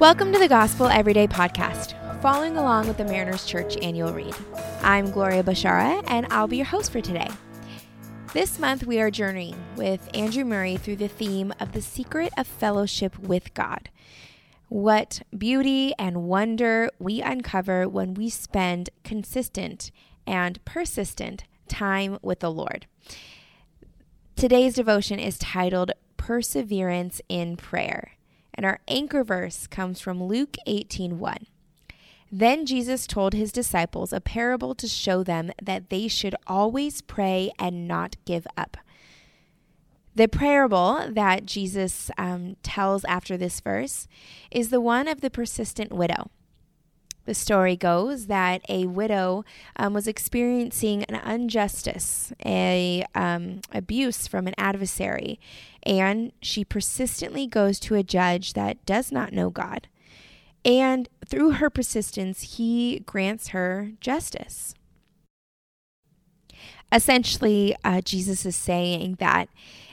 Welcome to the Gospel Everyday Podcast, following along with the Mariners Church annual read. I'm Gloria Bashara, and I'll be your host for today. This month, we are journeying with Andrew Murray through the theme of the secret of fellowship with God. What beauty and wonder we uncover when we spend consistent and persistent time with the Lord. Today's devotion is titled Perseverance in Prayer. And our anchor verse comes from Luke 18:1. Then Jesus told his disciples a parable to show them that they should always pray and not give up. The parable that Jesus um, tells after this verse is the one of the persistent widow. The story goes that a widow um, was experiencing an injustice, a um, abuse from an adversary, and she persistently goes to a judge that does not know God. And through her persistence, he grants her justice. Essentially, uh, Jesus is saying that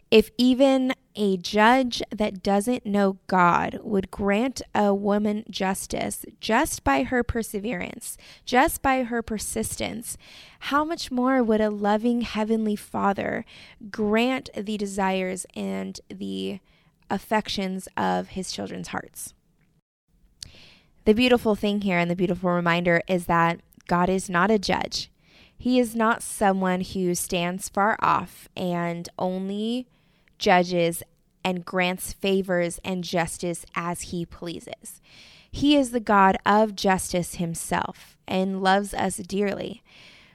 if even a judge that doesn't know God would grant a woman justice just by her perseverance, just by her persistence, how much more would a loving Heavenly Father grant the desires and the affections of His children's hearts? The beautiful thing here and the beautiful reminder is that God is not a judge. He is not someone who stands far off and only judges, and grants favors and justice as he pleases. He is the God of justice himself and loves us dearly.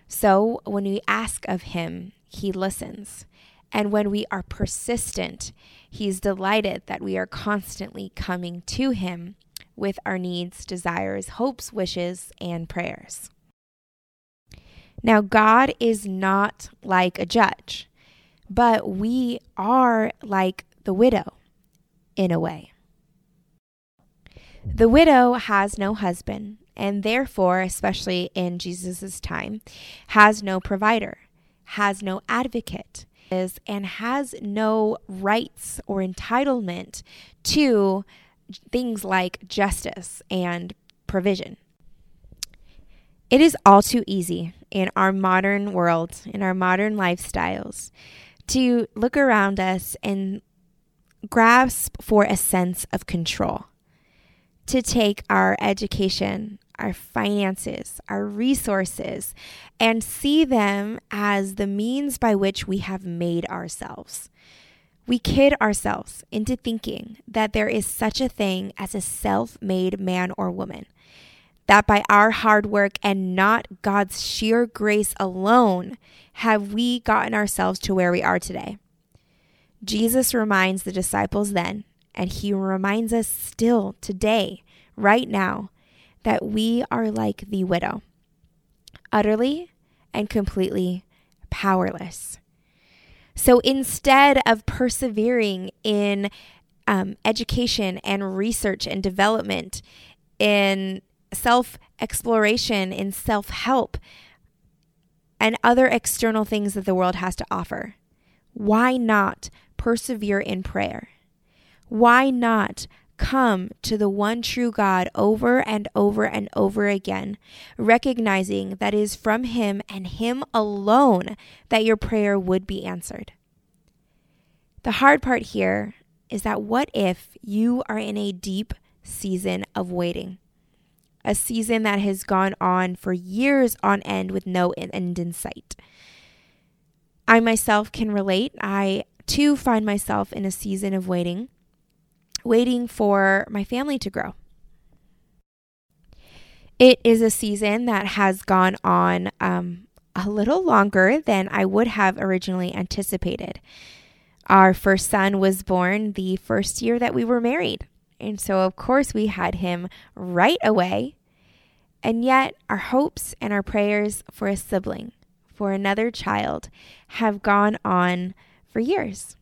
So when we ask of him, he listens. And when we are persistent, he's delighted that we are constantly coming to him with our needs, desires, hopes, wishes, and prayers. Now, God is not like a judge but we are like the widow in a way. The widow has no husband, and therefore, especially in Jesus' time, has no provider, has no advocate, is, and has no rights or entitlement to things like justice and provision. It is all too easy in our modern world, in our modern lifestyles, to look around us and grasp for a sense of control, to take our education, our finances, our resources, and see them as the means by which we have made ourselves. We kid ourselves into thinking that there is such a thing as a self made man or woman that by our hard work and not God's sheer grace alone have we gotten ourselves to where we are today. Jesus reminds the disciples then, and he reminds us still today, right now, that we are like the widow, utterly and completely powerless. So instead of persevering in um, education and research and development, in self exploration, in self help, and other external things that the world has to offer. Why not persevere in prayer? Why not come to the one true God over and over and over again, recognizing that it is from Him and Him alone that your prayer would be answered? The hard part here is that what if you are in a deep season of waiting? A season that has gone on for years on end with no end in sight. I myself can relate. I too find myself in a season of waiting, waiting for my family to grow. It is a season that has gone on um, a little longer than I would have originally anticipated. Our first son was born the first year that we were married. And so, of course, we had him right away. And yet, our hopes and our prayers for a sibling, for another child, have gone on for years.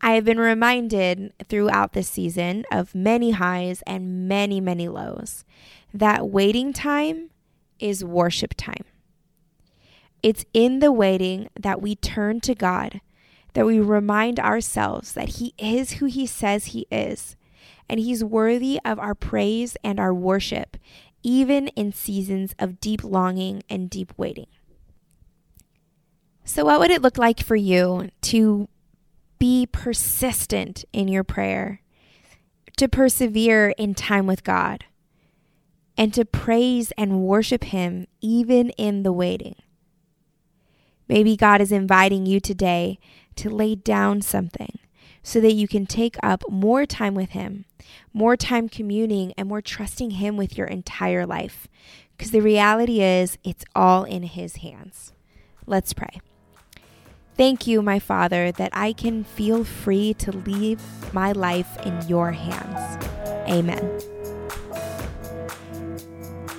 I have been reminded throughout this season of many highs and many, many lows that waiting time is worship time. It's in the waiting that we turn to God that we remind ourselves that He is who He says He is, and He's worthy of our praise and our worship, even in seasons of deep longing and deep waiting. So, what would it look like for you to be persistent in your prayer, to persevere in time with God, and to praise and worship Him even in the waiting? Maybe God is inviting you today to lay down something so that you can take up more time with Him, more time communing, and more trusting Him with your entire life. Because the reality is, it's all in His hands. Let's pray. Thank you, my Father, that I can feel free to leave my life in your hands. Amen.